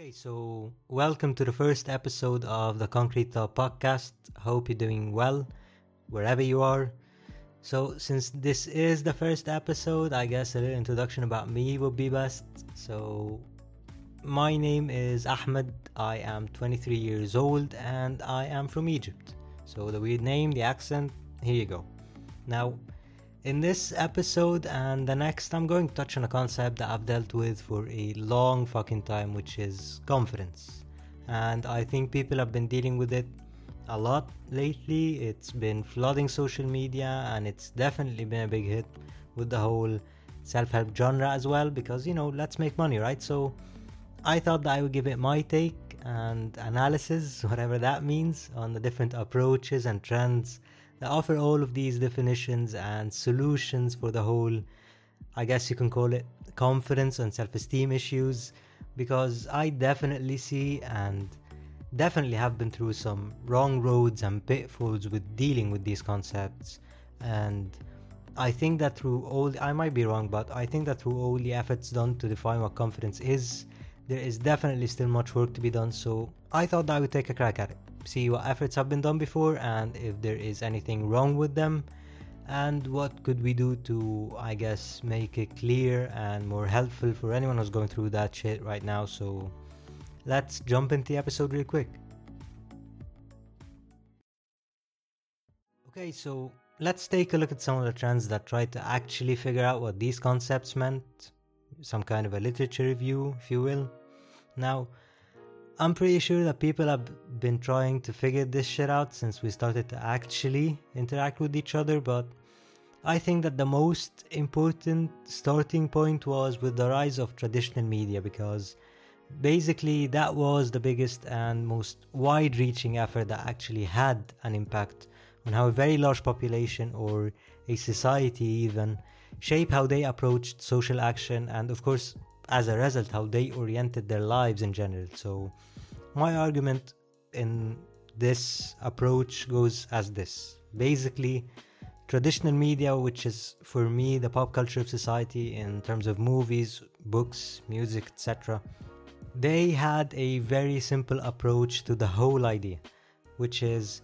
Okay, so welcome to the first episode of the Concrete Thought podcast. Hope you're doing well wherever you are. So, since this is the first episode, I guess a little introduction about me would be best. So, my name is Ahmed. I am 23 years old and I am from Egypt. So, the weird name, the accent, here you go. Now, in this episode and the next, I'm going to touch on a concept that I've dealt with for a long fucking time, which is confidence. And I think people have been dealing with it a lot lately. It's been flooding social media and it's definitely been a big hit with the whole self help genre as well because, you know, let's make money, right? So I thought that I would give it my take and analysis, whatever that means, on the different approaches and trends that offer all of these definitions and solutions for the whole, I guess you can call it, confidence and self esteem issues. Because I definitely see and definitely have been through some wrong roads and pitfalls with dealing with these concepts. And I think that through all, I might be wrong, but I think that through all the efforts done to define what confidence is, there is definitely still much work to be done. So I thought I would take a crack at it see what efforts have been done before and if there is anything wrong with them. And what could we do to i guess make it clear and more helpful for anyone who's going through that shit right now? So let's jump into the episode real quick. Okay so let's take a look at some of the trends that try to actually figure out what these concepts meant. Some kind of a literature review if you will. Now I'm pretty sure that people have been trying to figure this shit out since we started to actually interact with each other, but I think that the most important starting point was with the rise of traditional media because basically that was the biggest and most wide reaching effort that actually had an impact on how a very large population or a society even shape how they approached social action and of course as a result how they oriented their lives in general. So my argument in this approach goes as this. Basically traditional media which is for me the pop culture of society in terms of movies books music etc they had a very simple approach to the whole idea which is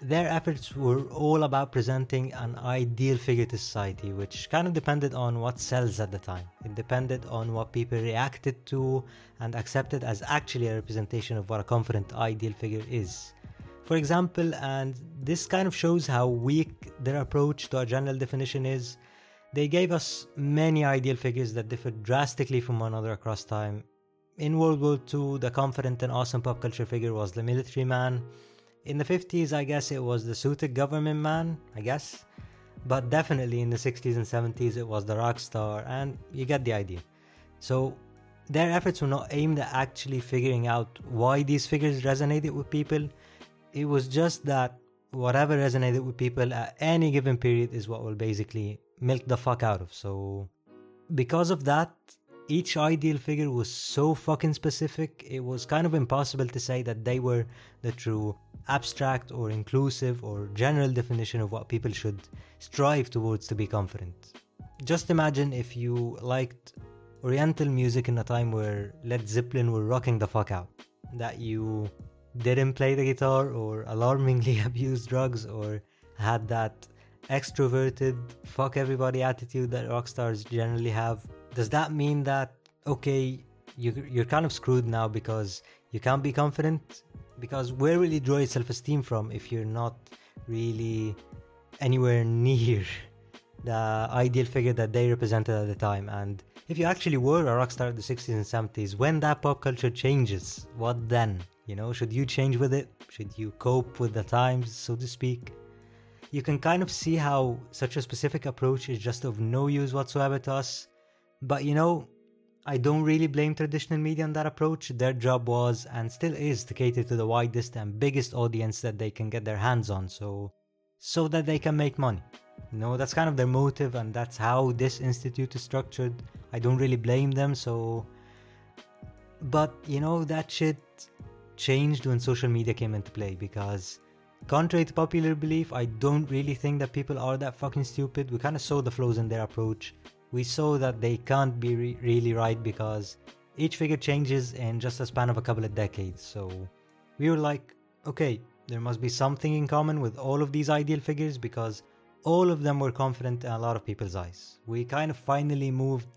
their efforts were all about presenting an ideal figure to society, which kind of depended on what sells at the time. It depended on what people reacted to and accepted as actually a representation of what a confident ideal figure is. For example, and this kind of shows how weak their approach to a general definition is, they gave us many ideal figures that differed drastically from one another across time. In World War II, the confident and awesome pop culture figure was the military man in the 50s, I guess it was the suited government man, I guess. But definitely in the 60s and 70s, it was the rock star, and you get the idea. So their efforts were not aimed at actually figuring out why these figures resonated with people. It was just that whatever resonated with people at any given period is what will basically milk the fuck out of. So, because of that, each ideal figure was so fucking specific, it was kind of impossible to say that they were the true abstract or inclusive or general definition of what people should strive towards to be confident. Just imagine if you liked Oriental music in a time where Led Zeppelin were rocking the fuck out, that you didn't play the guitar or alarmingly abused drugs or had that extroverted fuck everybody attitude that rock stars generally have does that mean that okay you, you're kind of screwed now because you can't be confident because where will you draw your self-esteem from if you're not really anywhere near the ideal figure that they represented at the time? And if you actually were a rock star in the 60s and 70s when that pop culture changes what then? You know should you change with it? Should you cope with the times so to speak? You can kind of see how such a specific approach is just of no use whatsoever to us. But you know, I don't really blame traditional media on that approach. Their job was and still is to cater to the widest and biggest audience that they can get their hands on, so so that they can make money. You know, that's kind of their motive and that's how this institute is structured. I don't really blame them, so but you know that shit changed when social media came into play because contrary to popular belief, I don't really think that people are that fucking stupid. We kind of saw the flaws in their approach we saw that they can't be re- really right because each figure changes in just a span of a couple of decades. So we were like, okay, there must be something in common with all of these ideal figures because all of them were confident in a lot of people's eyes. We kind of finally moved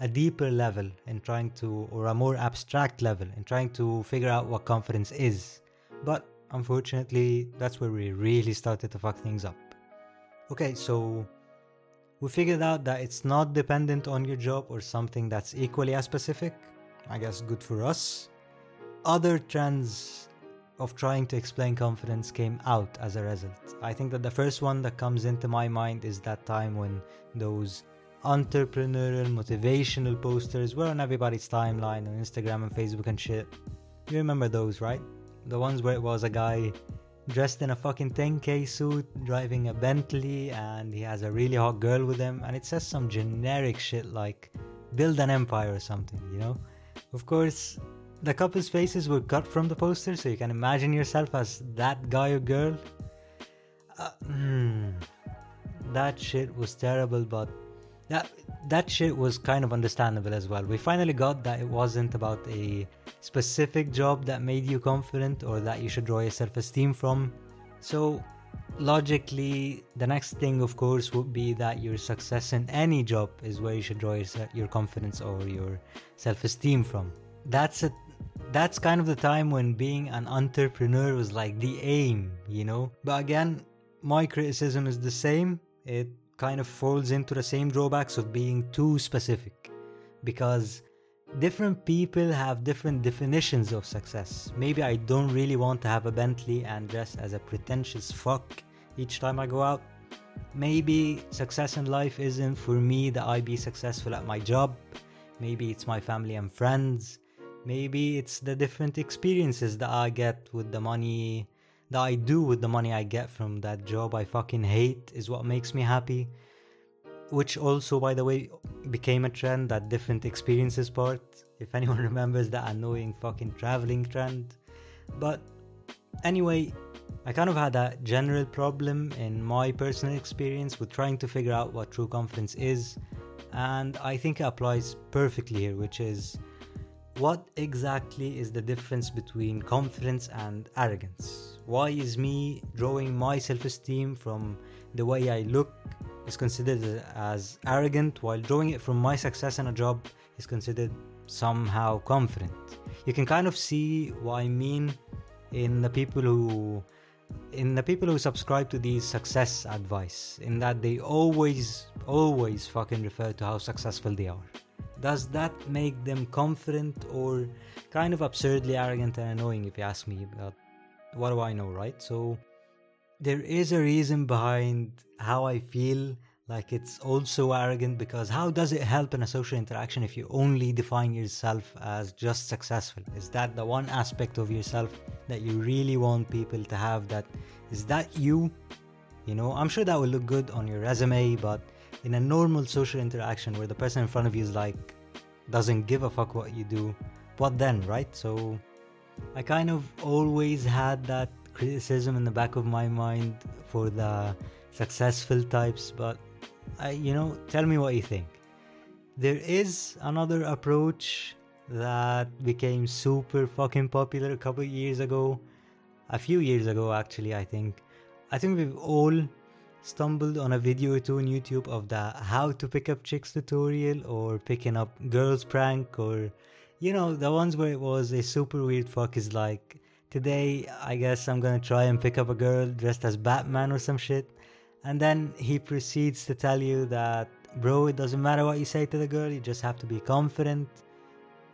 a deeper level in trying to, or a more abstract level in trying to figure out what confidence is. But unfortunately, that's where we really started to fuck things up. Okay, so we figured out that it's not dependent on your job or something that's equally as specific. I guess good for us. Other trends of trying to explain confidence came out as a result. I think that the first one that comes into my mind is that time when those entrepreneurial motivational posters were on everybody's timeline on Instagram and Facebook and shit. You remember those, right? The ones where it was a guy dressed in a fucking 10k suit driving a Bentley and he has a really hot girl with him and it says some generic shit like build an empire or something, you know? Of course, the couple's faces were cut from the poster, so you can imagine yourself as that guy or girl. Uh, hmm, that shit was terrible, but that that shit was kind of understandable as well. We finally got that it wasn't about a specific job that made you confident or that you should draw your self-esteem from. So logically, the next thing, of course, would be that your success in any job is where you should draw your, your confidence or your self-esteem from. That's a that's kind of the time when being an entrepreneur was like the aim, you know? But again, my criticism is the same. It kind of falls into the same drawbacks of being too specific because different people have different definitions of success. Maybe I don't really want to have a Bentley and dress as a pretentious fuck each time I go out. Maybe success in life isn't for me that I be successful at my job. Maybe it's my family and friends. Maybe it's the different experiences that I get with the money that I do with the money I get from that job I fucking hate is what makes me happy. Which also, by the way, became a trend that different experiences part. If anyone remembers that annoying fucking traveling trend. But anyway, I kind of had a general problem in my personal experience with trying to figure out what true confidence is. And I think it applies perfectly here, which is what exactly is the difference between confidence and arrogance? Why is me drawing my self esteem from the way I look is considered as arrogant, while drawing it from my success in a job is considered somehow confident? You can kind of see what I mean in the people who in the people who subscribe to these success advice in that they always always fucking refer to how successful they are does that make them confident or kind of absurdly arrogant and annoying if you ask me? But what do I know, right? So there is a reason behind how I feel like it's also arrogant because how does it help in a social interaction if you only define yourself as just successful? Is that the one aspect of yourself that you really want people to have that is that you? You know, I'm sure that will look good on your resume, but in a normal social interaction where the person in front of you is like doesn't give a fuck what you do what then right? So i kind of always had that criticism in the back of my mind for the successful types but I, you know tell me what you think. There is another approach that became super fucking popular a couple years ago a few years ago actually i think. I think we've all stumbled on a video or two on YouTube of the how to pick up chicks tutorial or picking up girls prank or you know the ones where it was a super weird fuck is like today I guess I'm gonna try and pick up a girl dressed as Batman or some shit. And then he proceeds to tell you that bro it doesn't matter what you say to the girl you just have to be confident.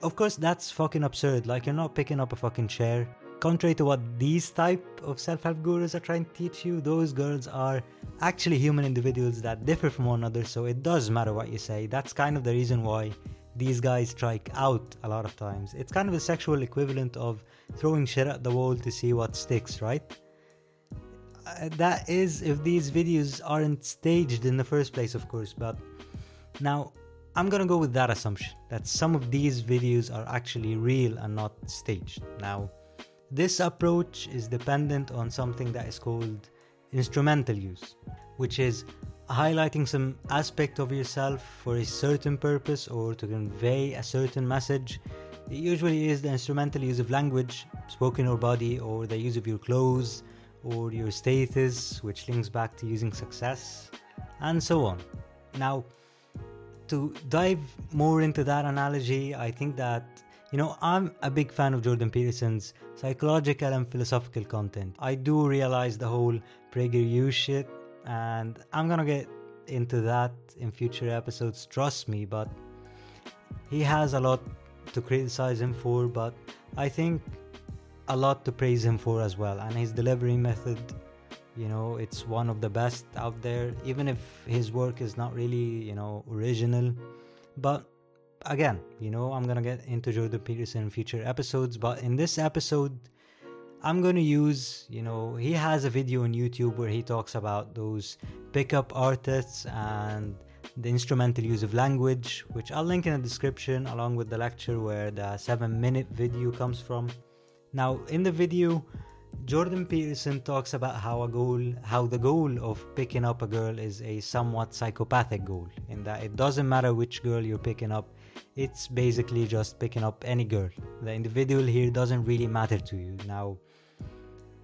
Of course that's fucking absurd. Like you're not picking up a fucking chair contrary to what these type of self-help gurus are trying to teach you those girls are actually human individuals that differ from one another so it does matter what you say. That's kind of the reason why these guys strike out a lot of times. It's kind of a sexual equivalent of throwing shit at the wall to see what sticks right? Uh, that is if these videos aren't staged in the first place of course but now i'm gonna go with that assumption that some of these videos are actually real and not staged. Now this approach is dependent on something that is called instrumental use, which is highlighting some aspect of yourself for a certain purpose or to convey a certain message It usually is the instrumental use of language, spoken or body, or the use of your clothes, or your status, which links back to using success, and so on. Now, to dive more into that analogy, I think that, you know, I'm a big fan of Jordan Peterson's psychological and philosophical content. I do realize the whole PragerU shit, and I'm gonna get into that in future episodes, trust me, but he has a lot to criticize him for, but I think a lot to praise him for as well. And his delivery method, you know, it's one of the best out there, even if his work is not really, you know, original. But again, you know, I'm gonna get into Jordan Peterson in future episodes, but in this episode, I'm to use, you know, he has a video on YouTube where he talks about those pickup artists and the instrumental use of language, which I'll link in the description along with the lecture where the 7 minute video comes from. Now, in the video, Jordan Peterson talks about how a goal, how the goal of picking up a girl is a somewhat psychopathic goal, in that it doesn't matter which girl you're picking up, it's basically just picking up any girl. The individual here doesn't really matter to you. Now,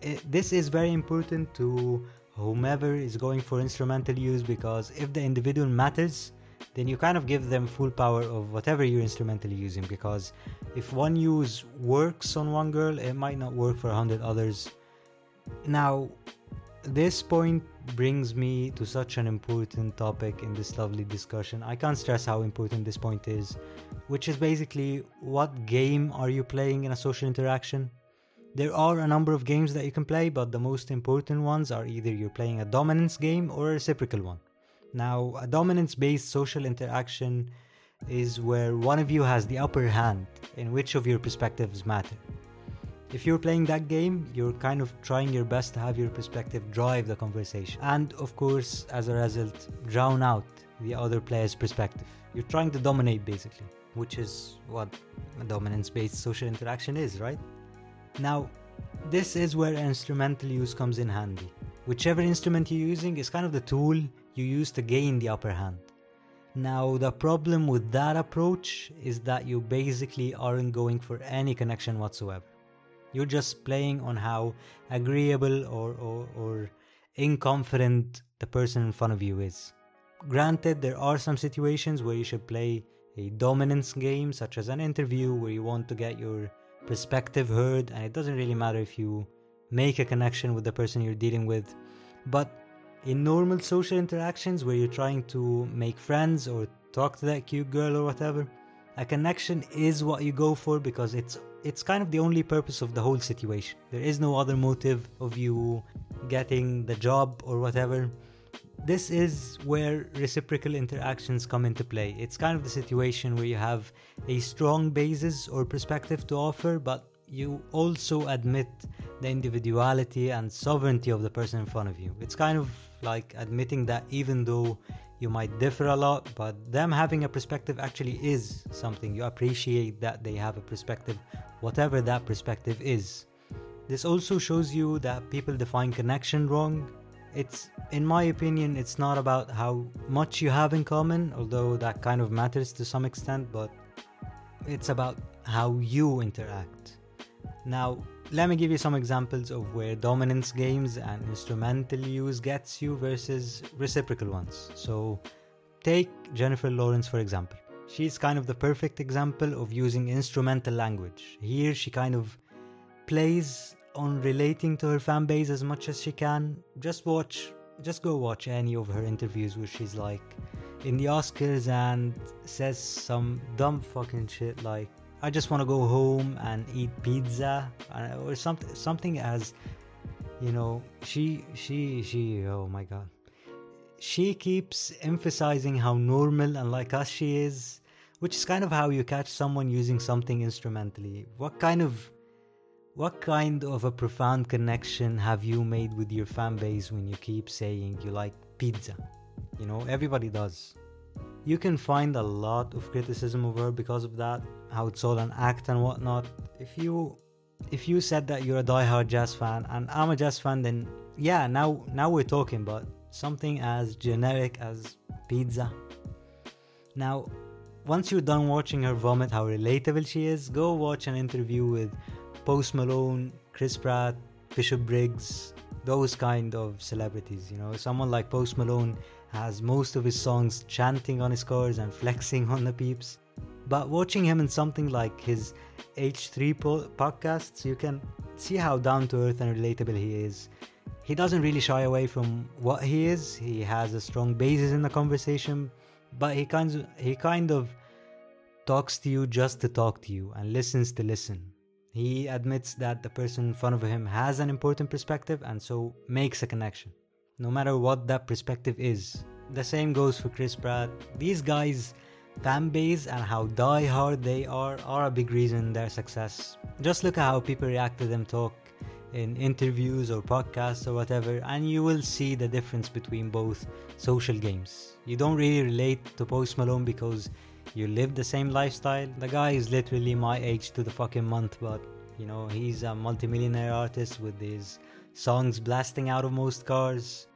it, this is very important to whomever is going for instrumental use because if the individual matters then you kind of give them full power of whatever you're instrumentally using because if one use works on one girl it might not work for a hundred others now this point brings me to such an important topic in this lovely discussion i can't stress how important this point is which is basically what game are you playing in a social interaction there are a number of games that you can play, but the most important ones are either you're playing a dominance game or a reciprocal one. Now, a dominance based social interaction is where one of you has the upper hand in which of your perspectives matter. If you're playing that game, you're kind of trying your best to have your perspective drive the conversation. And of course, as a result, drown out the other player's perspective. You're trying to dominate basically, which is what a dominance based social interaction is, right? Now, this is where instrumental use comes in handy. Whichever instrument you're using is kind of the tool you use to gain the upper hand. Now, the problem with that approach is that you basically aren't going for any connection whatsoever. You're just playing on how agreeable or, or, or inconfident the person in front of you is. Granted, there are some situations where you should play a dominance game, such as an interview where you want to get your perspective heard, and it doesn't really matter if you make a connection with the person you're dealing with. But in normal social interactions where you're trying to make friends or talk to that cute girl or whatever, a connection is what you go for because it's it's kind of the only purpose of the whole situation. There is no other motive of you getting the job or whatever. This is where reciprocal interactions come into play. It's kind of the situation where you have a strong basis or perspective to offer, but you also admit the individuality and sovereignty of the person in front of you. It's kind of like admitting that even though you might differ a lot, but them having a perspective actually is something. You appreciate that they have a perspective, whatever that perspective is. This also shows you that people define connection wrong it's in my opinion it's not about how much you have in common although that kind of matters to some extent but it's about how you interact now let me give you some examples of where dominance games and instrumental use gets you versus reciprocal ones. So take jennifer lawrence for example. She's kind of the perfect example of using instrumental language. Here she kind of plays on relating to her fan base as much as she can. Just watch, just go watch any of her interviews where she's like in the Oscars and says some dumb fucking shit like, "I just want to go home and eat pizza," uh, or something, something as, you know, she, she, she. Oh my god, she keeps emphasizing how normal and like us she is. Which is kind of how you catch someone using something instrumentally. What kind of what kind of a profound connection have you made with your fan base when you keep saying you like pizza? You know, everybody does. You can find a lot of criticism of her because of that, how it's all an act and whatnot. If you if you said that you're a diehard jazz fan and I'm a jazz fan, then yeah, now now we're talking. But something as generic as pizza. Now, once you're done watching her vomit how relatable she is, go watch an interview with Post Malone, Chris Pratt, Bishop Briggs, those kind of celebrities, you know. Someone like Post Malone has most of his songs chanting on his cars and flexing on the peeps. But watching him in something like his H3 po- podcasts, you can see how down to earth and relatable he is. He doesn't really shy away from what he is. He has a strong basis in the conversation, but he kind of, he kind of talks to you just to talk to you and listens to listen. He admits that the person in front of him has an important perspective and so makes a connection, no matter what that perspective is. The same goes for Chris Pratt. These guys fan base and how die hard they are are a big reason their success. Just look at how people react to them talk in interviews or podcasts or whatever, and you will see the difference between both social games. You don't really relate to Post Malone because you live the same lifestyle. The guy is literally my age to the fucking month, but you know, he's a multimillionaire artist with his songs blasting out of most cars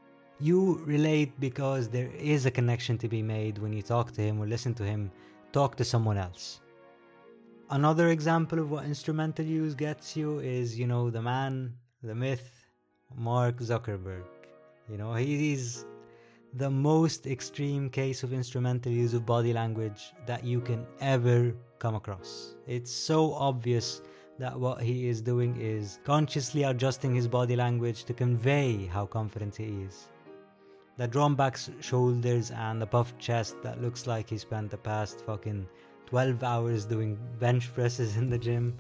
you relate because there is a connection to be made when you talk to him or listen to him talk to someone else. Another example of what instrumental use gets you is, you know, the man, the myth, Mark Zuckerberg. You know, he's the most extreme case of instrumental use of body language that you can ever come across. It's so obvious that what he is doing is consciously adjusting his body language to convey how confident he is the drawn back shoulders and the puffed chest that looks like he spent the past fucking 12 hours doing bench presses in the gym.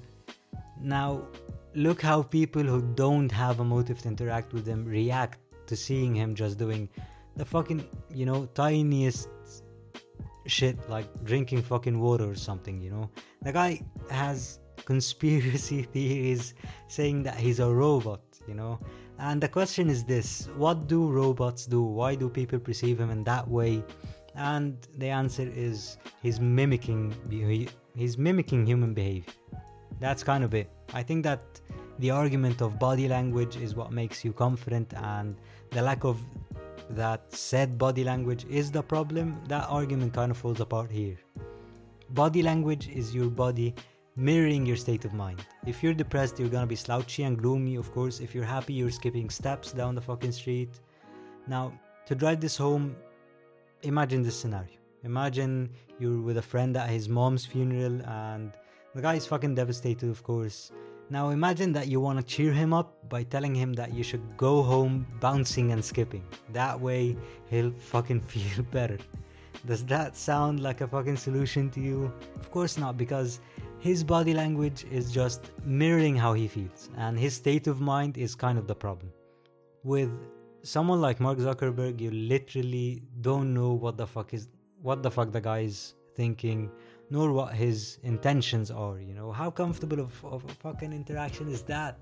Now, look how people who don't have a motive to interact with him react to seeing him just doing the fucking, you know, tiniest shit like drinking fucking water or something, you know. The guy has conspiracy theories saying that he's a robot, you know. And the question is this what do robots do? Why do people perceive him in that way? And the answer is he's mimicking he's mimicking human behavior. That's kind of it. I think that the argument of body language is what makes you confident and the lack of that said body language is the problem. That argument kind of falls apart here. Body language is your body mirroring your state of mind. If you're depressed, you're gonna be slouchy and gloomy, of course. If you're happy, you're skipping steps down the fucking street. Now, to drive this home, imagine this scenario. Imagine you're with a friend at his mom's funeral and the guy is fucking devastated, of course. Now, imagine that you want to cheer him up by telling him that you should go home bouncing and skipping. That way, he'll fucking feel better. Does that sound like a fucking solution to you? Of course not, because his body language is just mirroring how he feels, and his state of mind is kind of the problem. With someone like Mark Zuckerberg, you literally don't know what the fuck is what the fuck the guy is thinking, nor what his intentions are. You know, how comfortable of, of a fucking interaction is that?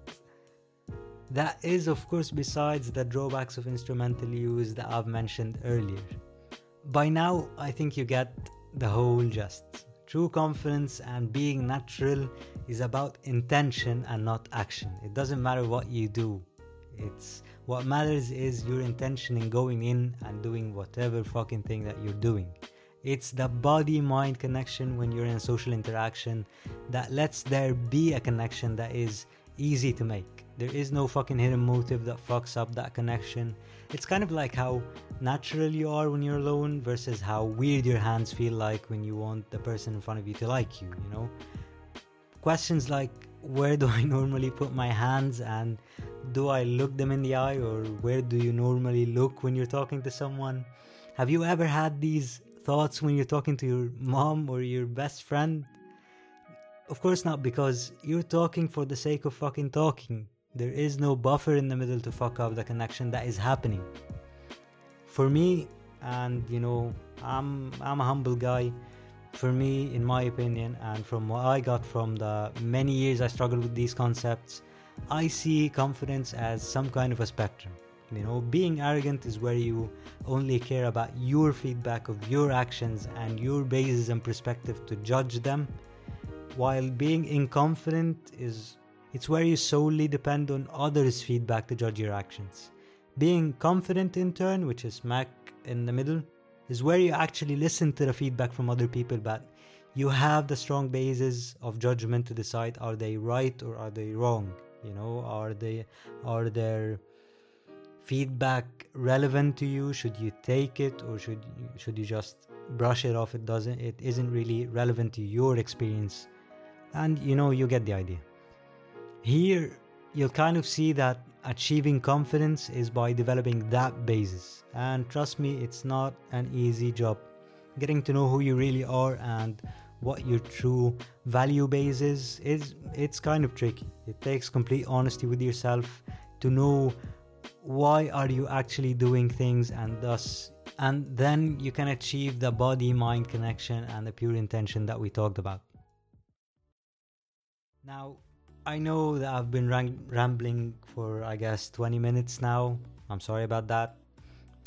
That is, of course, besides the drawbacks of instrumental use that I've mentioned earlier. By now, I think you get the whole gist. True confidence and being natural is about intention and not action. It doesn't matter what you do. It's what matters is your intention in going in and doing whatever fucking thing that you're doing. It's the body mind connection when you're in social interaction that lets there be a connection that is easy to make. There is no fucking hidden motive that fucks up that connection. It's kind of like how natural you are when you're alone versus how weird your hands feel like when you want the person in front of you to like you, you know? Questions like where do I normally put my hands and do I look them in the eye or where do you normally look when you're talking to someone? Have you ever had these thoughts when you're talking to your mom or your best friend? Of course not, because you're talking for the sake of fucking talking. There is no buffer in the middle to fuck up the connection that is happening. For me, and you know, I'm I'm a humble guy. For me, in my opinion, and from what I got from the many years I struggled with these concepts, I see confidence as some kind of a spectrum. You know, being arrogant is where you only care about your feedback of your actions and your basis and perspective to judge them while being inconfident is it's where you solely depend on others' feedback to judge your actions. Being confident in turn, which is Mac in the middle, is where you actually listen to the feedback from other people, but you have the strong basis of judgment to decide are they right or are they wrong? You know are they are their feedback relevant to you? Should you take it or should you, should you just brush it off? It doesn't it isn't really relevant to your experience. And you know you get the idea here you'll kind of see that achieving confidence is by developing that basis. And trust me it's not an easy job. Getting to know who you really are and what your true value base is is it's kind of tricky. It takes complete honesty with yourself to know why are you actually doing things and thus and then you can achieve the body mind connection and the pure intention that we talked about. Now i know that i've been rambling for i guess 20 minutes now i'm sorry about that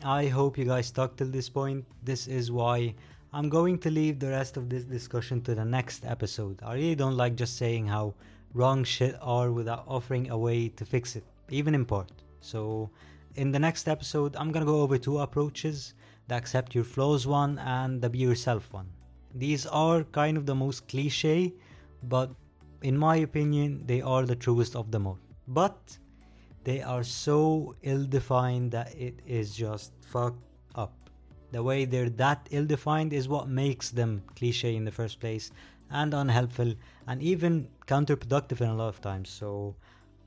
i hope you guys stuck till this point this is why I'm going to leave the rest of this discussion to the next episode. I really don't like just saying how wrong shit are without offering a way to fix it, even in part. So, in the next episode, I'm gonna go over two approaches the accept your flaws one and the be yourself one. These are kind of the most cliche, but in my opinion, they are the truest of them all. But they are so ill defined that it is just fucked up the way they're that ill defined is what makes them cliche in the first place and unhelpful and even counterproductive in a lot of times. So,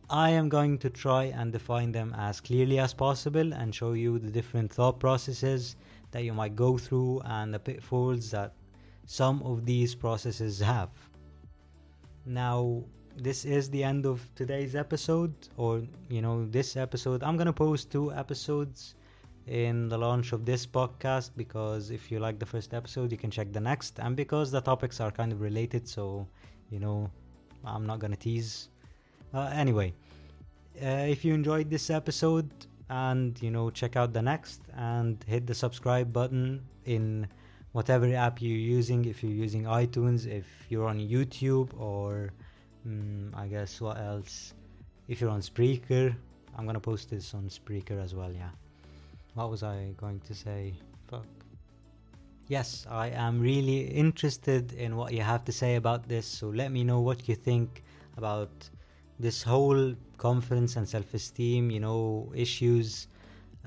I am going to try and define them as clearly as possible and show you the different thought processes that you might go through and the pitfalls that some of these processes have. Now, this is the end of today's episode, or you know, this episode. I'm gonna post two episodes in the launch of this podcast because if you like the first episode, you can check the next. And because the topics are kind of related, so you know, I'm not gonna tease. Uh, anyway, uh, if you enjoyed this episode, and you know, check out the next and hit the subscribe button in whatever app you're using. If you're using iTunes, if you're on YouTube, or um, I guess what else? If you're on Spreaker, I'm gonna post this on Spreaker as well. Yeah. What was I going to say? Fuck. Yes, I am really interested in what you have to say about this, so let me know what you think about this whole confidence and self esteem, you know, issues.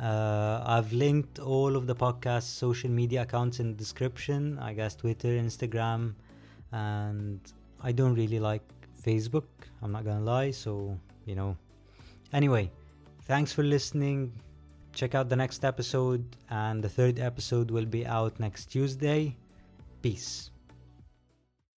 Uh, I've linked all of the podcast social media accounts in the description. I guess Twitter, Instagram, and I don't really like Facebook. I'm not gonna lie. So, you know. Anyway, thanks for listening check out the next episode, and the third episode will be out next Tuesday. Peace.